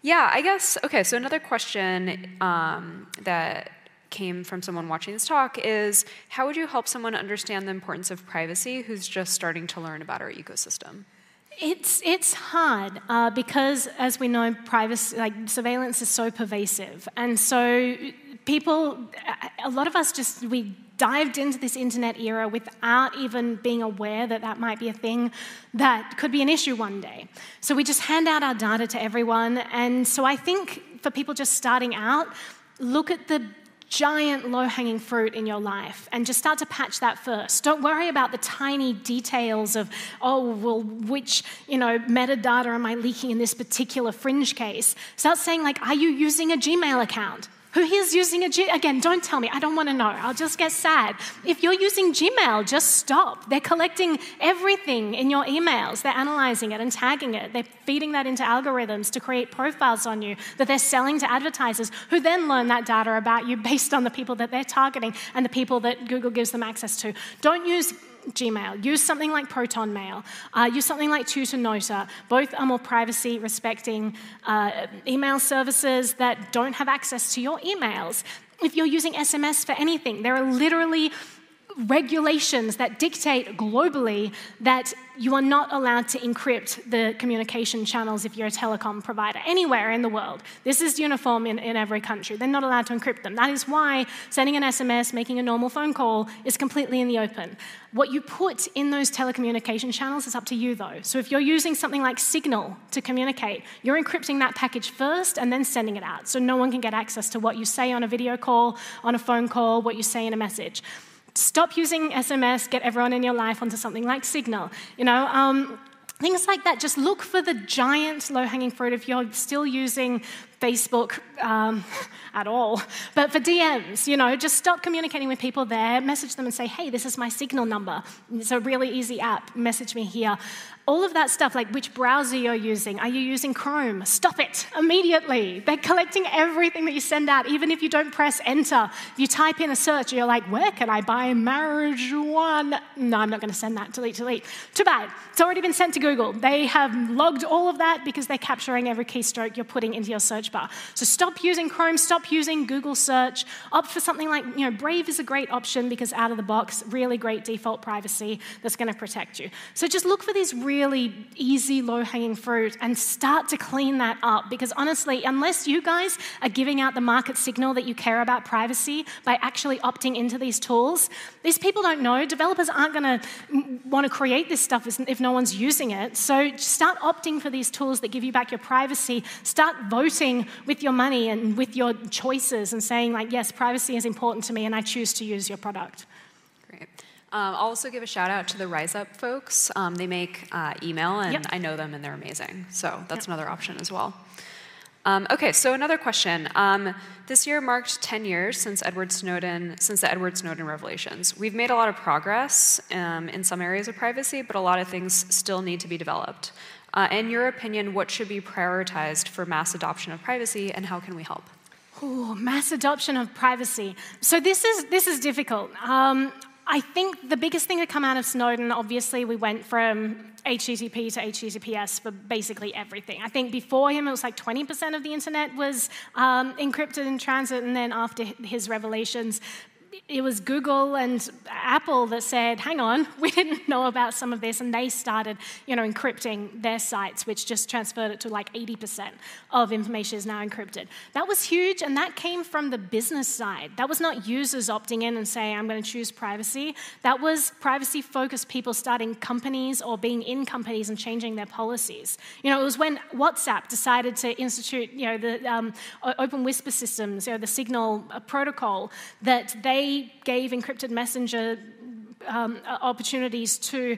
yeah, I guess. Okay, so another question um, that came from someone watching this talk is how would you help someone understand the importance of privacy who's just starting to learn about our ecosystem? It's, it's hard uh, because, as we know, privacy, like surveillance is so pervasive. And so people, a lot of us just, we dived into this internet era without even being aware that that might be a thing that could be an issue one day. So we just hand out our data to everyone. And so I think for people just starting out, look at the giant low hanging fruit in your life and just start to patch that first. Don't worry about the tiny details of, oh, well, which, you know, metadata am I leaking in this particular fringe case? Start saying, like, are you using a Gmail account? Who is using a Gmail? Again, don't tell me. I don't want to know. I'll just get sad. If you're using Gmail, just stop. They're collecting everything in your emails. They're analyzing it and tagging it. They're feeding that into algorithms to create profiles on you that they're selling to advertisers who then learn that data about you based on the people that they're targeting and the people that Google gives them access to. Don't use Gmail. Use something like Proton Mail. Uh, use something like Tutanota. Both are more privacy respecting uh, email services that don't have access to your emails. If you're using SMS for anything, there are literally regulations that dictate globally that you are not allowed to encrypt the communication channels if you're a telecom provider anywhere in the world. This is uniform in, in every country. They're not allowed to encrypt them. That is why sending an SMS, making a normal phone call is completely in the open. What you put in those telecommunication channels is up to you, though. So if you're using something like Signal to communicate, you're encrypting that package first and then sending it out. So no one can get access to what you say on a video call, on a phone call, what you say in a message. Stop using SMS, get everyone in your life onto something like Signal. You know, um, things like that. Just look for the giant low hanging fruit if you're still using Facebook um, at all. But for DMs, you know, just stop communicating with people there, message them and say, hey, this is my Signal number. It's a really easy app. Message me here. All of that stuff, like which browser you're using. Are you using Chrome? Stop it immediately. They're collecting everything that you send out, even if you don't press enter. You type in a search, you're like, where can I buy marijuana? No, I'm not going to send that. Delete, delete. Too bad. It's already been sent to Google. They have logged all of that because they're capturing every keystroke you're putting into your search bar. So stop using Chrome, stop using Google search. Opt for something like, you know, Brave is a great option because out of the box, really great default privacy that's going to protect you. So just look for these really easy, low hanging fruit and start to clean that up. Because honestly, unless you guys are giving out the market signal that you care about privacy by actually opting into these tools, these people don't know. Developers aren't going to want to create this stuff if no one's using it. So start opting for these tools that give you back your privacy. Start voting with your money and with your choices and saying, like, yes, privacy is important to me and I choose to use your product. Um, I'll also give a shout out to the Riseup folks. Um, they make uh, email, and yep. I know them, and they're amazing. So that's yep. another option as well. Um, okay, so another question. Um, this year marked 10 years since Edward Snowden, since the Edward Snowden revelations. We've made a lot of progress um, in some areas of privacy, but a lot of things still need to be developed. Uh, in your opinion, what should be prioritized for mass adoption of privacy, and how can we help? Ooh, mass adoption of privacy. So this is this is difficult. Um, I think the biggest thing to come out of Snowden, obviously, we went from HTTP to HTTPS for basically everything. I think before him, it was like 20% of the internet was um, encrypted in transit, and then after his revelations, it was Google and Apple that said, hang on, we didn't know about some of this, and they started, you know, encrypting their sites, which just transferred it to like 80% of information is now encrypted. That was huge, and that came from the business side. That was not users opting in and saying, I'm going to choose privacy. That was privacy-focused people starting companies or being in companies and changing their policies. You know, it was when WhatsApp decided to institute, you know, the um, open whisper systems, you know, the Signal uh, protocol, that they gave encrypted messenger um, opportunities to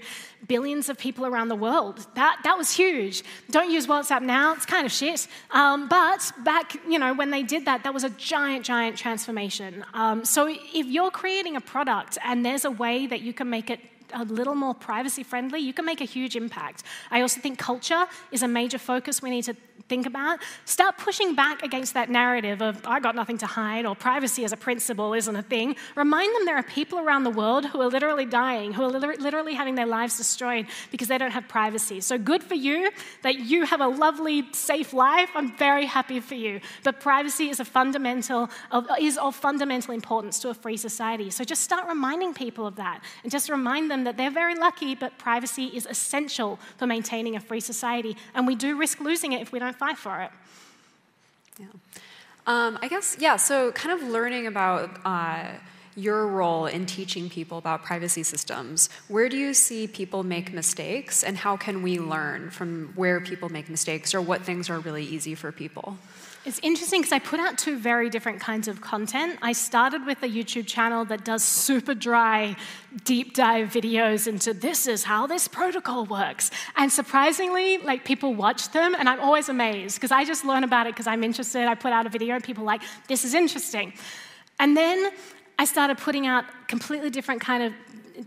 billions of people around the world. That, that was huge. Don't use WhatsApp now, it's kind of shit. Um, but back, you know, when they did that, that was a giant, giant transformation. Um, so if you're creating a product and there's a way that you can make it a little more privacy friendly, you can make a huge impact. I also think culture is a major focus we need to think about. Start pushing back against that narrative of, I got nothing to hide, or privacy as a principle isn't a thing. Remind them there are people around the world who are literally dying, who are literally having their lives destroyed because they don't have privacy. So good for you that you have a lovely, safe life. I'm very happy for you. But privacy is a fundamental is of fundamental importance to a free society. So just start reminding people of that and just remind them that they're very lucky, but privacy is essential for maintaining a free society. And we do risk losing it if we don't fight for it. Yeah. Um, I guess, yeah, so kind of learning about uh, your role in teaching people about privacy systems. Where do you see people make mistakes, and how can we learn from where people make mistakes, or what things are really easy for people? It's interesting because I put out two very different kinds of content. I started with a YouTube channel that does super dry, deep dive videos into this is how this protocol works. And surprisingly, like people watch them, and I'm always amazed because I just learn about it because I'm interested. I put out a video, and people like, this is interesting. And then I started putting out completely different kind of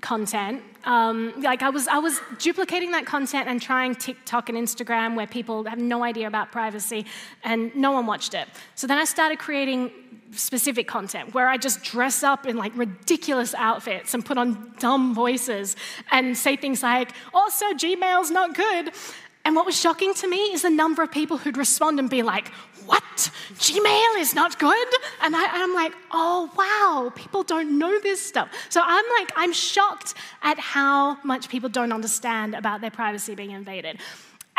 content. Um, like I was, I was duplicating that content and trying TikTok and Instagram where people have no idea about privacy and no one watched it. So then I started creating specific content where I just dress up in like ridiculous outfits and put on dumb voices and say things like, also Gmail's not good. And what was shocking to me is the number of people who'd respond and be like, What? Gmail is not good? And, I, am like, Oh, wow, people don't know this stuff. So I'm like, I'm shocked at how much people don't understand about their privacy being invaded.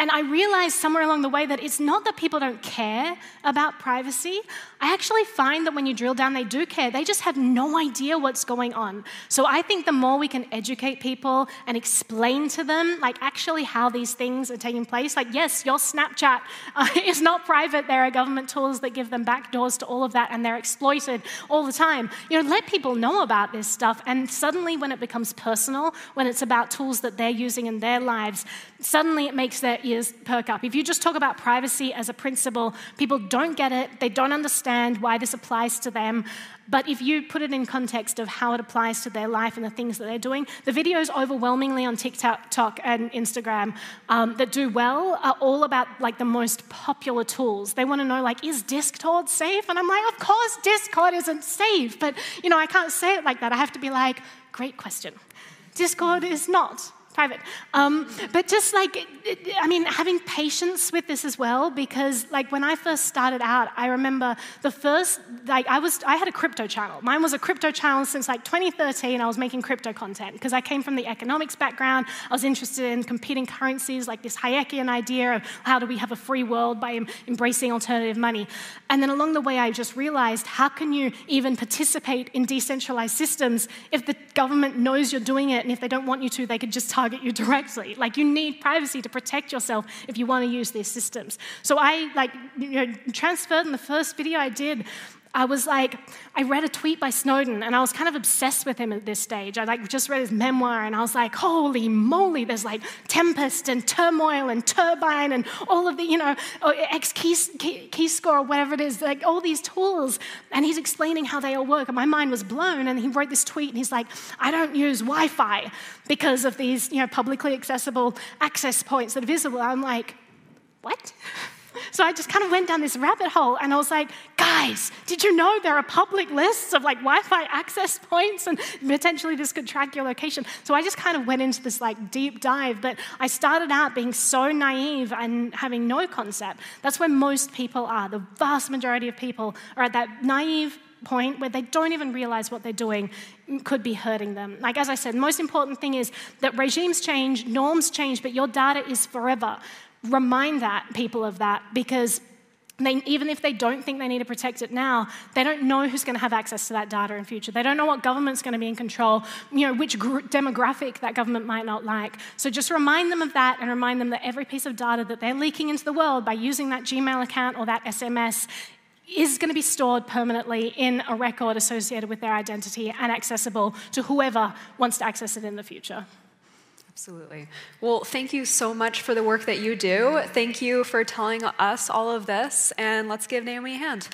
And I realized somewhere along the way that it's not that people don't care about privacy. I actually find that when you drill down, they do care. They just have no idea what's going on. So I think the more we can educate people and explain to them, like actually how these things are taking place, like, yes, your Snapchat uh, is not private. There are government tools that give them backdoors to all of that, and they're exploited all the time. You know, let people know about this stuff. And suddenly, when it becomes personal, when it's about tools that they're using in their lives, suddenly it makes their ears perk up. If you just talk about privacy as a principle, people don't get it, they don't understand why this applies to them. But if you put it in context of how it applies to their life and the things that they're doing, the videos overwhelmingly on TikTok and Instagram um, that do well are all about like the most popular tools. They want to know like, is Discord safe? And I'm like, of course Discord isn't safe, but you know, I can't say it like that. I have to be like, great question. Discord is not private. Um, but just like, I mean, having patience with this as well, because like when I first started out, I remember the first, like I was, I had a crypto channel. Mine was a crypto channel since like 2013. I was making crypto content because I came from the economics background. I was interested in competing currencies, like this Hayekian idea of how do we have a free world by embracing alternative money. And then along the way, I just realized how can you even participate in decentralized systems if the government knows you're doing it and if they don't want you to, they could just target you directly. Like you need privacy to protect yourself if you want to use these systems. So I like you know transferred in the first video I did I was like, I read a tweet by Snowden and I was kind of obsessed with him at this stage. I like just read his memoir and I was like, holy moly, there's like Tempest and Turmoil and Turbine and all of the, you know, X key, key, key score or whatever it is, like all these tools. And he's explaining how they all work. And my mind was blown. And he wrote this tweet and he's like, I don't use Wi Fi because of these, you know, publicly accessible access points that are visible. I'm like, what? So I just kind of went down this rabbit hole and I was like, guys, did you know there are public lists of like Wi Fi access points and potentially this could track your location? So I just kind of went into this like deep dive, but I started out being so naive and having no concept. That's where most people are. The vast majority of people are at that naive, point where they don't even realize what they're doing could be hurting them. Like, as I said, the most important thing is that regimes change, norms change, but your data is forever. Remind that people of that because they, even if they don't think they need to protect it now, they don't know who's going to have access to that data in future. They don't know what government's going to be in control, you know, which gr- demographic that government might not like. So just remind them of that and remind them that every piece of data that they're leaking into the world by using that Gmail account or that SMS is going to be stored permanently in a record associated with their identity and accessible to whoever wants to access it in the future. Absolutely. Well, thank you so much for the work that you do. Thank you for telling us all of this, and let's give Naomi a hand.